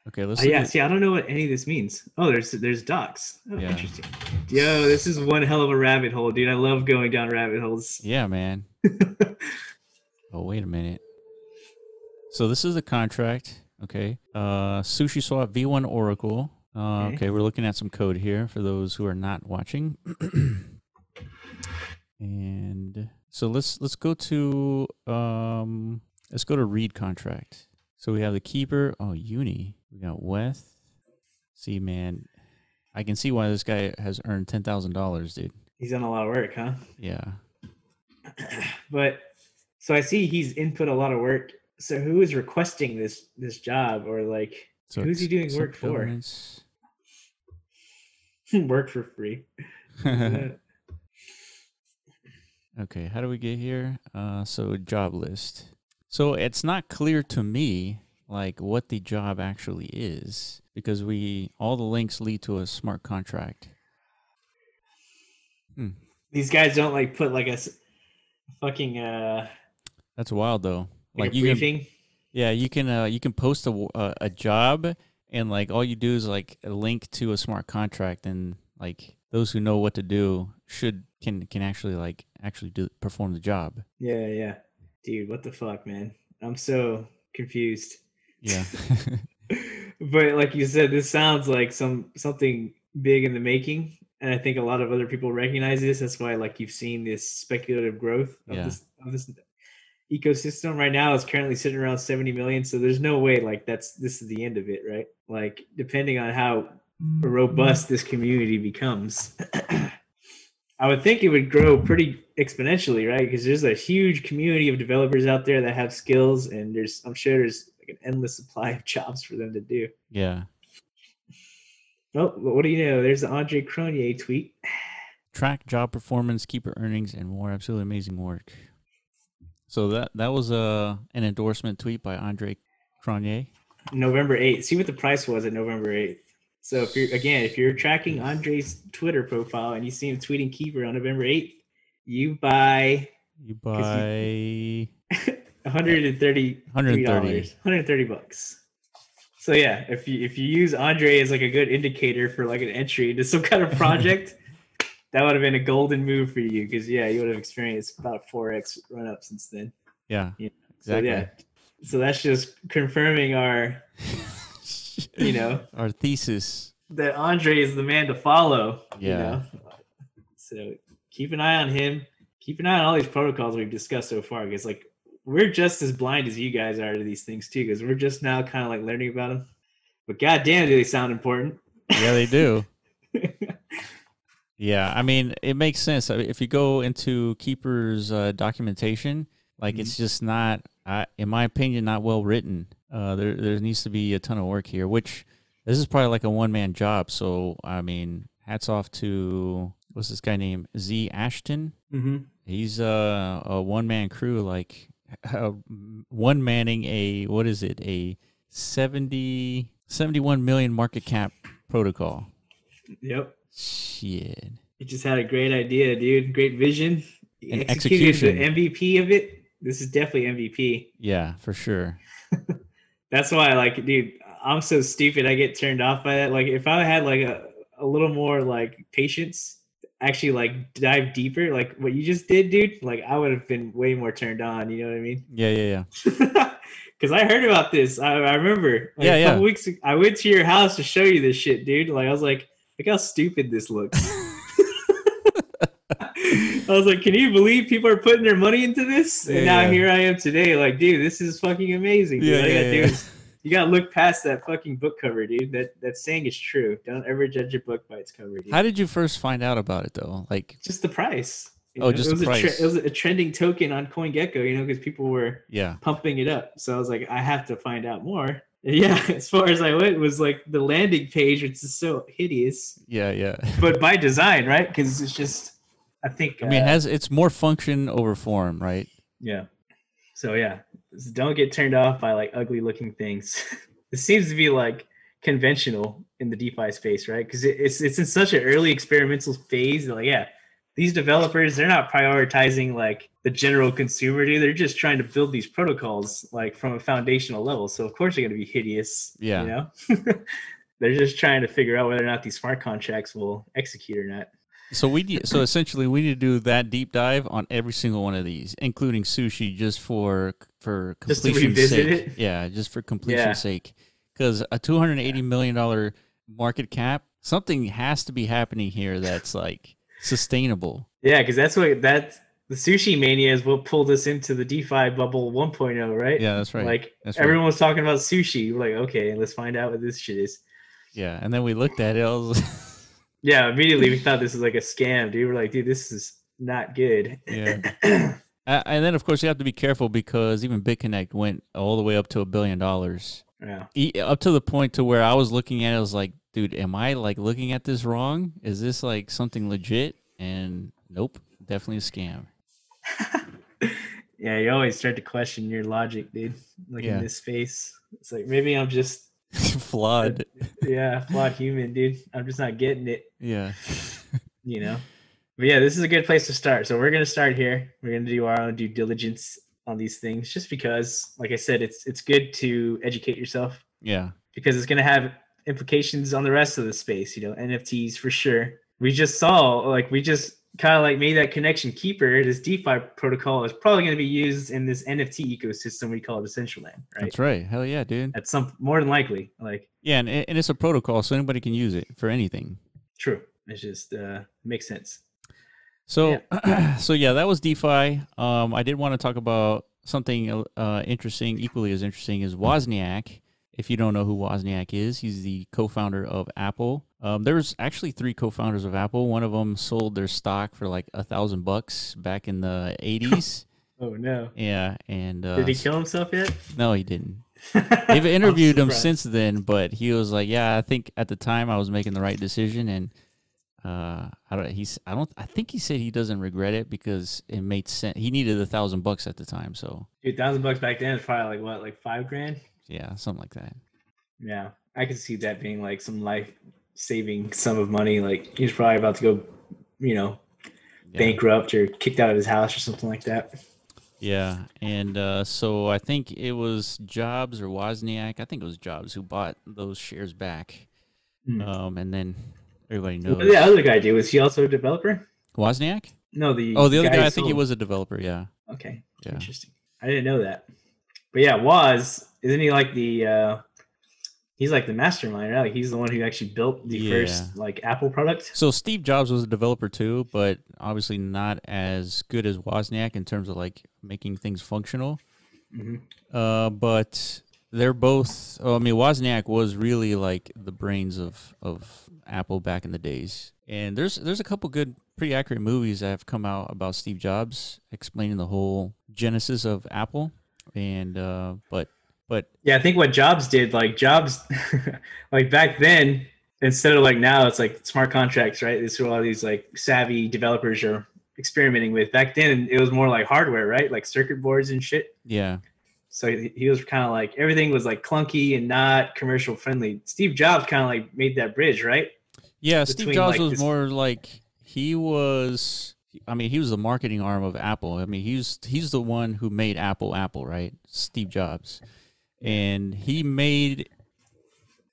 Okay, let's. Look yeah, at- see, I don't know what any of this means. Oh, there's there's docs. Oh, Yeah. interesting. Yo, this is one hell of a rabbit hole, dude. I love going down rabbit holes. yeah, man. Oh, wait a minute. So this is the contract. Okay. Uh, Sushi Swap V1 Oracle. Uh, Okay. okay, we're looking at some code here for those who are not watching. and so let's let's go to um let's go to read contract. So we have the keeper. Oh, Uni. We got Weth. See, man, I can see why this guy has earned ten thousand dollars, dude. He's done a lot of work, huh? Yeah. but so I see he's input a lot of work. So who is requesting this this job or like So Who's he doing work for? work for free? Okay, how do we get here? Uh, so job list. So it's not clear to me like what the job actually is because we all the links lead to a smart contract. Hmm, These guys don't like put like a fucking uh that's wild though. like, Like you can, briefing. Yeah, you can uh, you can post a a job and like all you do is like a link to a smart contract and like those who know what to do should can can actually like actually do perform the job. Yeah, yeah. Dude, what the fuck, man? I'm so confused. Yeah. but like you said, this sounds like some something big in the making. And I think a lot of other people recognize this. That's why like you've seen this speculative growth of Yeah. this of this ecosystem right now is currently sitting around 70 million. So there's no way like that's this is the end of it, right? Like depending on how robust this community becomes. I would think it would grow pretty exponentially, right? Because there's a huge community of developers out there that have skills, and there's I'm sure there's like an endless supply of jobs for them to do. yeah. Oh, what do you know? There's the Andre Cronje tweet. track job performance, keeper earnings, and more. Absolutely amazing work. So that that was a an endorsement tweet by Andre Cronje. November 8th. See what the price was at November 8th. So if you're again, if you're tracking Andre's Twitter profile and you see him tweeting Keep3r on November 8th, you buy You buy 130 130. dollars 130 bucks so yeah if you if you use andre as like a good indicator for like an entry into some kind of project that would have been a golden move for you because yeah you would have experienced about 4x run up since then Yeah, Yeah. exactly. so yeah so that's just confirming our you know Our thesis. that andre is the man to follow you Yeah. know? so keep an eye on him keep an eye on all these protocols we've discussed so far because like we're just as blind as you guys are to these things too because we're just now kind of like learning about them but goddamn do they sound important Yeah, they do. Yeah, I mean, it makes sense. I mean, If you go into Keep3r's uh, documentation, like it's just not, uh, in my opinion, not well written. Uh, there, there needs to be a ton of work here. Which this is probably like a one man job. So I mean, hats off to what's this guy named Z Ashton. mm-hmm. He's uh, a one man crew, like uh, one manning a what is it a 70, 71 million market cap protocol. yep Shit. he just had a great idea dude great vision And executed execution. the mvp of it this is definitely MVP. Yeah, for sure. That's why, like, dude, I'm so stupid. I get turned off by that. Like, if I had like a, a little more like patience, actually like dive deeper, like what you just did, dude, like I would have been way more turned on. You know what I mean? Yeah, yeah, yeah. Because I heard about this. I, I remember. Like, Yeah, a yeah. weeks. I went to your house to show you this shit, dude. Like, I was like, look how stupid this looks. I was like, can you believe people are putting their money into this? And Yeah, now yeah. here I am today, like, dude, this is fucking amazing. Dude. Yeah, All yeah, yeah. is you gotta look past that fucking book cover, dude. That that saying is true. Don't ever judge a book by its cover, dude. How did you first find out about it though? Like, just the price. you Oh, know? just it was the a price. it was a trending token on CoinGecko, you know, because people were yeah, pumping it up. So I was like, I have to find out more. Yeah, as far as I went was like the landing page, which is so hideous, yeah, yeah. but by design, right? Because it's just, I think. I mean, it uh, has it's more function over form, right? Yeah. So yeah, don't get turned off by like ugly looking things. it seems to be like conventional in the DeFi space, right? Because it, it's it's in such an early experimental phase. Like, yeah, these developers they're not prioritizing like the general consumer, dude. They're just trying to build these protocols like from a foundational level. So of course they're going to be hideous. Yeah. You know. they're just trying to figure out whether or not these smart contracts will execute or not. So we need, so essentially we need to do that deep dive on every single one of these, including sushi, just for for Just completion's sake. it? Yeah, just for completion's Yeah. sake, because a two hundred eighty million dollar market cap, something has to be happening here that's like sustainable. Yeah, because that's what that the sushi mania is what pulled us into the DeFi bubble 1.0, right? Yeah, that's right. Like That's right. everyone was talking about sushi. We're like, okay, let's find out what this shit is. Yeah, and then we looked at it. Was, Yeah, immediately we thought this was like a scam, dude. We're like, dude, this is not good. Yeah. Uh, and then of course you have to be careful because even BitConnect went all the way up to a billion dollars. yeah. E- up to the point to where I was looking at it, I was like, dude, am I like looking at this wrong? Is this like something legit? And nope, definitely a scam. yeah, you always start to question your logic, dude. Like Yeah. in this space. It's like maybe I'm just Flawed. yeah, flawed human, dude. I'm just not getting it. Yeah. you know. But yeah, this is a good place to start. So we're gonna start here. We're gonna do our own due diligence on these things, just because, like I said, it's it's good to educate yourself Yeah. because it's gonna have implications on the rest of the space. You know, NFTs for sure. We just saw, like, we just kind of like made that connection. Keep3r, this DeFi protocol, is probably gonna be used in this NFT ecosystem we call it Decentraland, right? That's right. Hell yeah, dude. At some more than likely, like Yeah, and, and it's a protocol, so anybody can use it for anything. true. It's just uh makes sense. So, so yeah, that was DeFi. Um, I did want to talk about something uh, interesting, equally as interesting, is Wozniak. If you don't know who Wozniak is, he's the co-founder of Apple. Um, there's actually three co-founders of Apple. One of them sold their stock for like a thousand bucks back in the '80s. Oh no. yeah, and uh, Did he kill himself yet? no, he didn't. They've interviewed him since then, but he was like, "Yeah, I think at the time I was making the right decision, and uh, I don't. He's. I don't. I think he said he doesn't regret it because it made sense. He needed a thousand bucks at the time, so Dude, thousand bucks back then is probably like what, like five grand? Yeah, something like that. Yeah, I could see that being like some life saving sum of money. Like he's probably about to go, you know, Yeah. bankrupt or kicked out of his house or something like that. Yeah, and uh, so I think it was Jobs or Wozniak. I think it was Jobs who bought those shares back, Hmm. um, and then everybody What knows did the other guy do? Was he also a developer? Wozniak. No, the Oh, the other guy, who I think he was a developer. Yeah, Okay, yeah. interesting. I didn't know that. But yeah, was isn't he like the? uh He's like the mastermind, right? Like he's the one who actually built the Yeah. first like Apple product. So Steve Jobs was a developer too, but obviously not as good as Wozniak in terms of like making things functional. hmm Uh, but they're both. Oh, I mean, Wozniak was really like the brains of of Apple back in the days. And there's there's a couple good, pretty accurate movies that have come out about Steve Jobs explaining the whole genesis of Apple. And uh, but but Yeah, I think what Jobs did, like Jobs, like back then, instead of like now, it's like smart contracts, right? This is what all these like savvy developers are experimenting with. Back then, it was more like hardware, right? Like circuit boards and shit. yeah, So he was kind of like everything was like clunky and not commercial friendly. Steve Jobs kind of like made that bridge, right? Yeah, Steve Jobs like, was this- more like he was I mean, he was the marketing arm of Apple. I mean, he's he's the one who made Apple Apple, right? Steve Jobs, and he made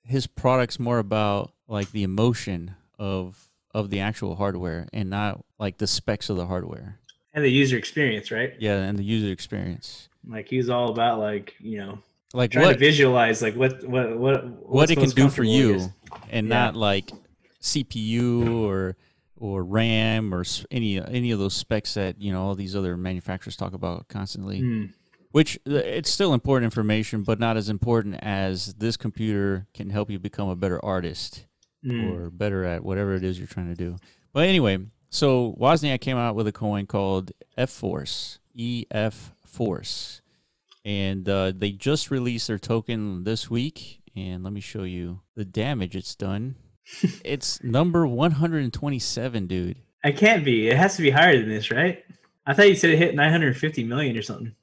his products more about like the emotion of of the actual hardware and not like the specs of the hardware. And the user experience, right? Yeah, and the user experience. Like he's all about like you know Like trying what to visualize like what what what what it can do for you and Yeah. not like CPU or or RAM or any any of those specs that you know all these other manufacturers talk about constantly. Mm. Which uh, it's still important information, but not as important as this computer can help you become a better artist Mm. or better at whatever it is you're trying to do. But anyway, so Wozniak came out with a coin called Efforce, EF Force, and uh, they just released their token this week. And let me show you the damage it's done. It's number 127, dude. It can't be. It has to be higher than this, right? I thought you said it hit 950 million or something.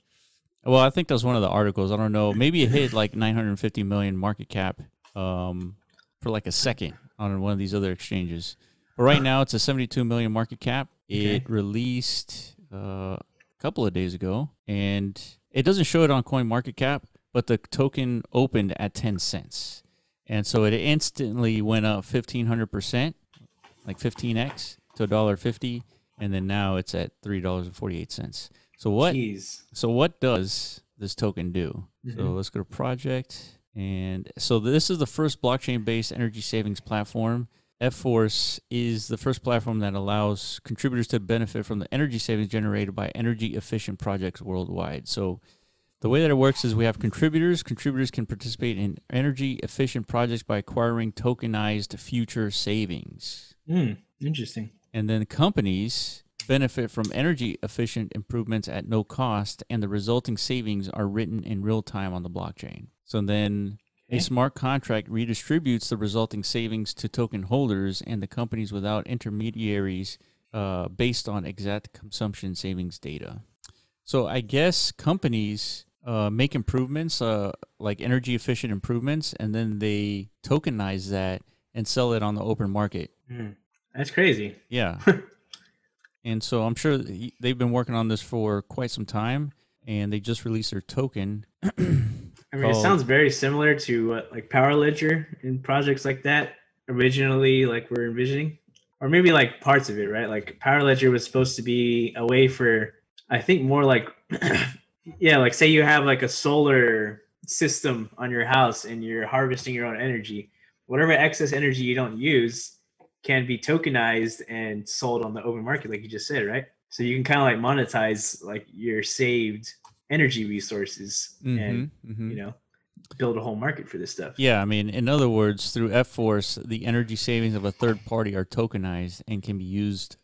Well, I think that was one of the articles. I don't know. Maybe it hit like 950 million market cap um, for like a second on one of these other exchanges. But right now, it's a 72 million market cap. Okay. It released uh, a couple of days ago, and it doesn't show it on Coin Market Cap, but the token opened at 10 cents, and so it instantly went up 1500 percent, like 15x to a dollar fifty, and then now it's at three dollars and 48 cents. So what? Jeez. So what does this token do? So Mhm. let's go to project. And so this is the first blockchain based energy savings platform. Efforce is the first platform that allows contributors to benefit from the energy savings generated by energy efficient projects worldwide. So the way that it works is we have contributors. Contributors can participate in energy efficient projects by acquiring tokenized future savings. Mm. Interesting. And then companies benefit from energy efficient improvements at no cost, and the resulting savings are written in real time on the blockchain. So then a smart contract redistributes the resulting savings to token holders and the companies without intermediaries uh, based on exact consumption savings data. So I guess companies uh, make improvements, uh, like energy efficient improvements, and then they tokenize that and sell it on the open market. Mm. That's crazy. Yeah. and so I'm sure they've been working on this for quite some time, and they just released their token. I mean, it sounds very similar to what like Power Ledger and projects like that originally like we're envisioning, or maybe like parts of it, right? Like Power Ledger was supposed to be a way for I think more like yeah, like say you have like a solar system on your house and you're harvesting your own energy. Whatever excess energy you don't use can be tokenized and sold on the open market, like you just said, right? So you can kind of like monetize like your saved energy resources and Mhm, mhm. you know build a whole market for this stuff. Yeah, I mean, in other words, through Efforce, the energy savings of a third party are tokenized and can be used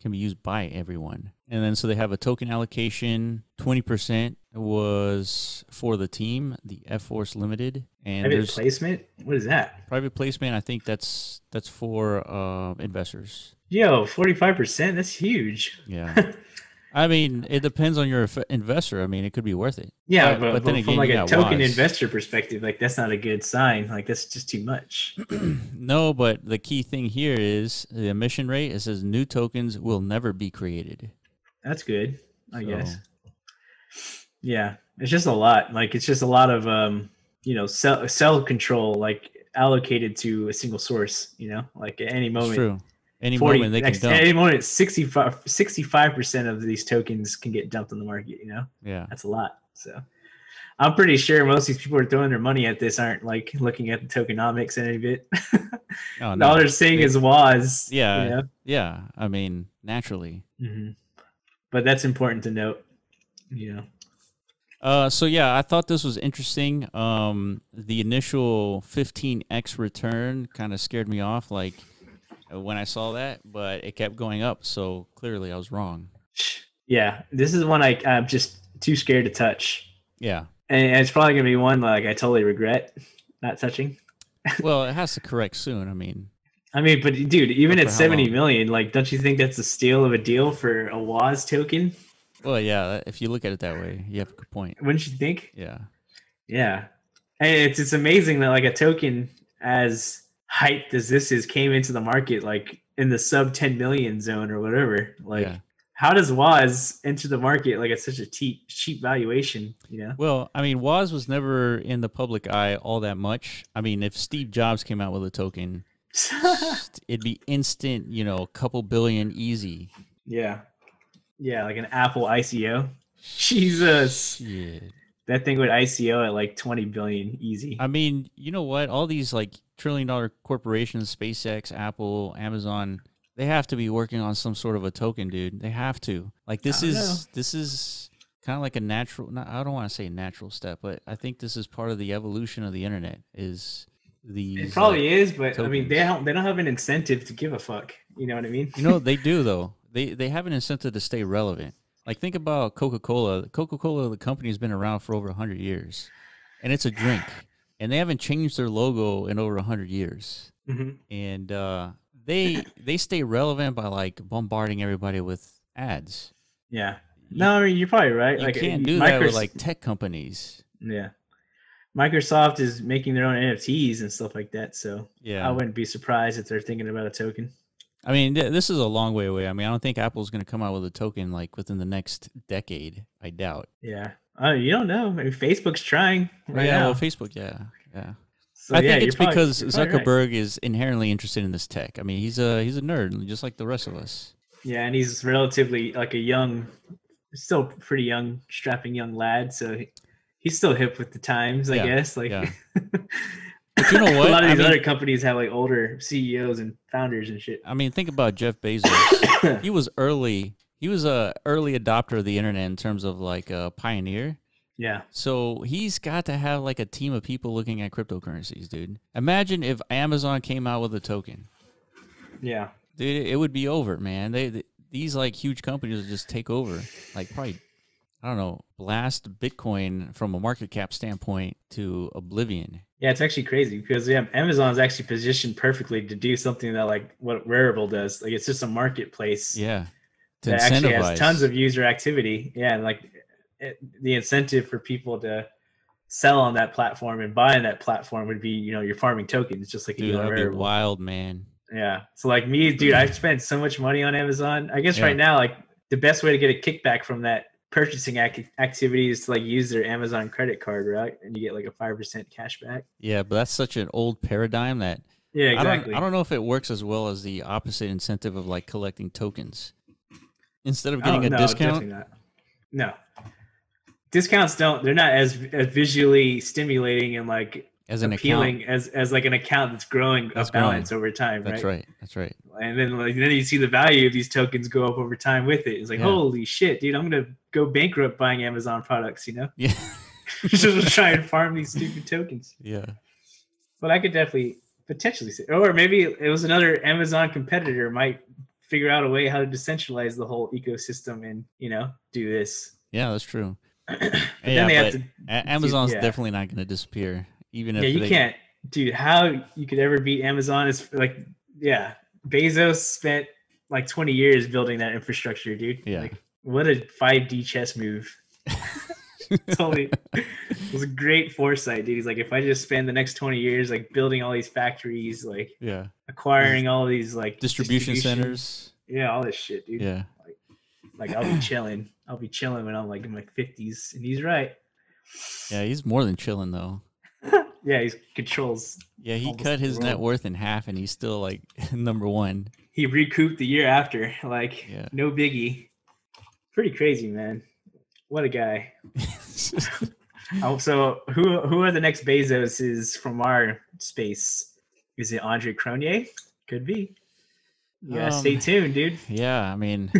can be used by everyone. And then so they have a token allocation. Twenty percent was for the team, the Efforce Limited, and Private placement? What is that? private placement. I think that's that's for uh, investors. Yo, forty five percent. That's huge. Yeah. I mean, it depends on your inf- investor. I mean, it could be worth it. Yeah, But- but, but then but again, from you like a token Woz. investor perspective, like that's not a good sign. Like that's just too much. No, but the key thing here is the emission rate. It says new tokens will never be created. That's good, I So- guess. Yeah, it's just a lot. Like it's just a lot of um, you know, cell cell control like allocated to a single source. You know, like at any It's moment. Any 40 moment they can dump. Any moment, 65 percent of these tokens can get dumped on the market. You know, yeah. that's a lot. So, I'm pretty sure most of these people who are throwing their money at this aren't like looking at the tokenomics any bit. Oh, All they're seeing They- is was. Yeah. You know? Yeah. I mean, naturally. hmm But that's important to note. You know. Uh, so yeah, I thought this was interesting. Um, the initial 15x return kind of scared me off, like Uh, when I saw that, but it kept going up. So clearly, I was wrong. Yeah, this is one I I'm just too scared to touch, Yeah. and it's probably gonna be one like I totally regret not touching. Well, it has to correct soon. I mean, I mean, but dude, even at seventy million, like, don't you think that's a steal of a deal for a Woz token? well, yeah. If you look at it that way, you have a good point. Wouldn't you think? Yeah. Yeah, and it's it's amazing that like a token as hyped as this is came into the market like in the sub ten million zone or whatever. Like, Yeah. how does Woz enter the market like at such a cheap cheap valuation? You know. Well, I mean, Woz was never in the public eye all that much. I mean, if Steve Jobs came out with a token, it'd be instant. You know, a couple billion easy. yeah, yeah, like an Apple ICO. Jesus, Shit. That thing would ICO at like twenty billion easy. I mean, you know what? All these like trillion dollar corporations, SpaceX, Apple, Amazon, they have to be working on some sort of a token, dude. They have to. Like this is this is kind of like a natural not, I don't want to say natural step, but I think this is part of the evolution of the internet is the It probably is, but I mean, they don't they don't have an incentive to give a fuck. You know what I mean? You know they do though. They they have an incentive to stay relevant. Like think about Coca-Cola. Coca-Cola the company has been around for over 100 years. And it's a drink. And they haven't changed their logo in over 100 years. hmm and uh, they they stay relevant by like bombarding everybody with ads. Yeah. No, I mean you're probably right. You like can't do that with like tech companies. yeah. Microsoft is making their own NFTs and stuff like that, so yeah, I wouldn't be surprised if they're thinking about a token. I mean th- this is a long way away. I mean I don't think Apple's going to come out with a token like within the next decade. I doubt. Yeah. Oh, you don't know. Maybe Facebook's trying right yeah, now. well Facebook, yeah, yeah. So, I yeah, think it's probably- because you're right. Zuckerberg is inherently interested in this tech. I mean he's a he's a nerd just like the rest of us. Yeah, and he's relatively like a young, still pretty young, strapping young lad. So he- he's still hip with the times, I Yeah, guess. Like, yeah. But you know what? a lot of I these mean- other companies have like older CEOs and founders and shit. I mean think about Jeff Bezos. he was early. He was a early adopter of the internet in terms of like a pioneer. Yeah, So he's got to have like a team of people looking at cryptocurrencies, dude. Imagine if Amazon came out with a token, yeah, dude. It would be over, man. They, they these like huge companies would just take over, like probably, I don't know, blast Bitcoin from a market cap standpoint to oblivion. Yeah. It's actually crazy because yeah, Amazon's actually positioned perfectly to do something that like what Rarible does. Like, it's just a marketplace Yeah, to that actually has tons of user activity. Yeah, and like it, the incentive for people to sell on that platform and buy on that platform would be, you know, you're farming tokens, just like you dude, that'd be wild, man. Yeah. So like me, dude, I've mm-hmm. spent so much money on Amazon. I guess Yeah. right now, like the best way to get a kickback from that purchasing ac- activity is to like use their Amazon credit card, right? And you get like a five percent cash back. Yeah, but that's such an old paradigm that Yeah, I exactly. don't I don't know if it works as well as the opposite incentive of like collecting tokens. Instead of Oh, getting a no, discount. No. Discounts don't. They're not as, as visually stimulating and like as an appealing account. as as like an account that's growing That's a balance over time, That's right? right. That's right. And then like then you see the value of these tokens go up over time with it. It's like Yeah. holy shit, dude! I'm gonna go bankrupt buying Amazon products. You know. Yeah. just try and farm these stupid tokens. yeah. But I could definitely potentially see, or maybe it was another Amazon competitor might figure out a way how to decentralize the whole ecosystem and you know do this. Yeah, that's true. Yeah, then they have but to. Amazon's yeah. definitely not going to disappear, even if Yeah, you they, can't, dude. How you could ever beat Amazon is like, yeah. Bezos spent like 20 years building that infrastructure, dude. Yeah. Like, what a 5D chess move. totally it was a great foresight dude he's like if i just spend the next 20 years like building all these factories like Yeah, acquiring all these like distribution centers. yeah all this shit dude Yeah, Like, like i'll be chilling i'll be chilling when i'm like in my 50s and he's right yeah. He's more than chilling though. yeah he controls Yeah, he cut his net worth in half, and he's still like number one. he recouped the year after like Yeah. no biggie pretty crazy man what a guy oh, so who who are the next bezos is from our space is it andre cronje could be yeah stay Um, tuned dude yeah, I mean,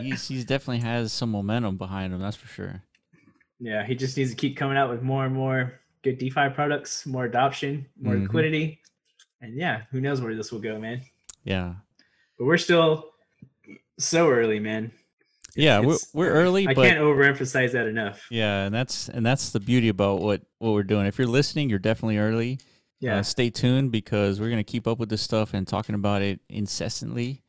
he's he's definitely has some momentum behind him. That's for sure. Yeah, he just needs to keep coming out with more and more good DeFi products, more adoption, more Mhm. liquidity. And yeah, who knows where this will go, man. Yeah, But we're still so early, man. yeah. We're we're early, I but can't overemphasize that enough. yeah, and that's and that's the beauty about what what we're doing. If you're listening, you're definitely early. Yeah. Uh, stay tuned because we're gonna keep up with this stuff and talking about it incessantly.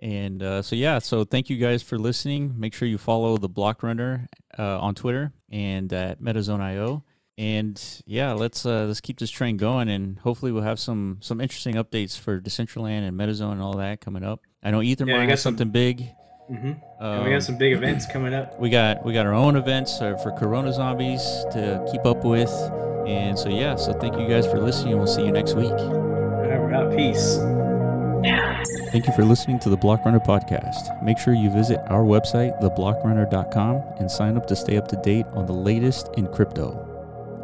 And uh, so yeah, so thank you guys for listening. Make sure you follow the Block Runner uh, on Twitter and at MetaZone.io. And yeah, let's uh, let's keep this train going, and hopefully we'll have some some interesting updates for Decentraland and MetaZone and all that coming up. I know Ethermine I got has some- something big. Mm-hmm. and we got some big events coming up. We got we got our own events uh, for Corona Zombies to keep up with, and so yeah. So thank you guys for listening. We'll see you next week. All right, we're out. Peace. Thank you for listening to the Block Runner podcast. Make sure you visit our website, theblockrunner.com, and sign up to stay up to date on the latest in crypto.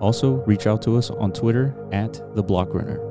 Also, reach out to us on Twitter at the Block Runner.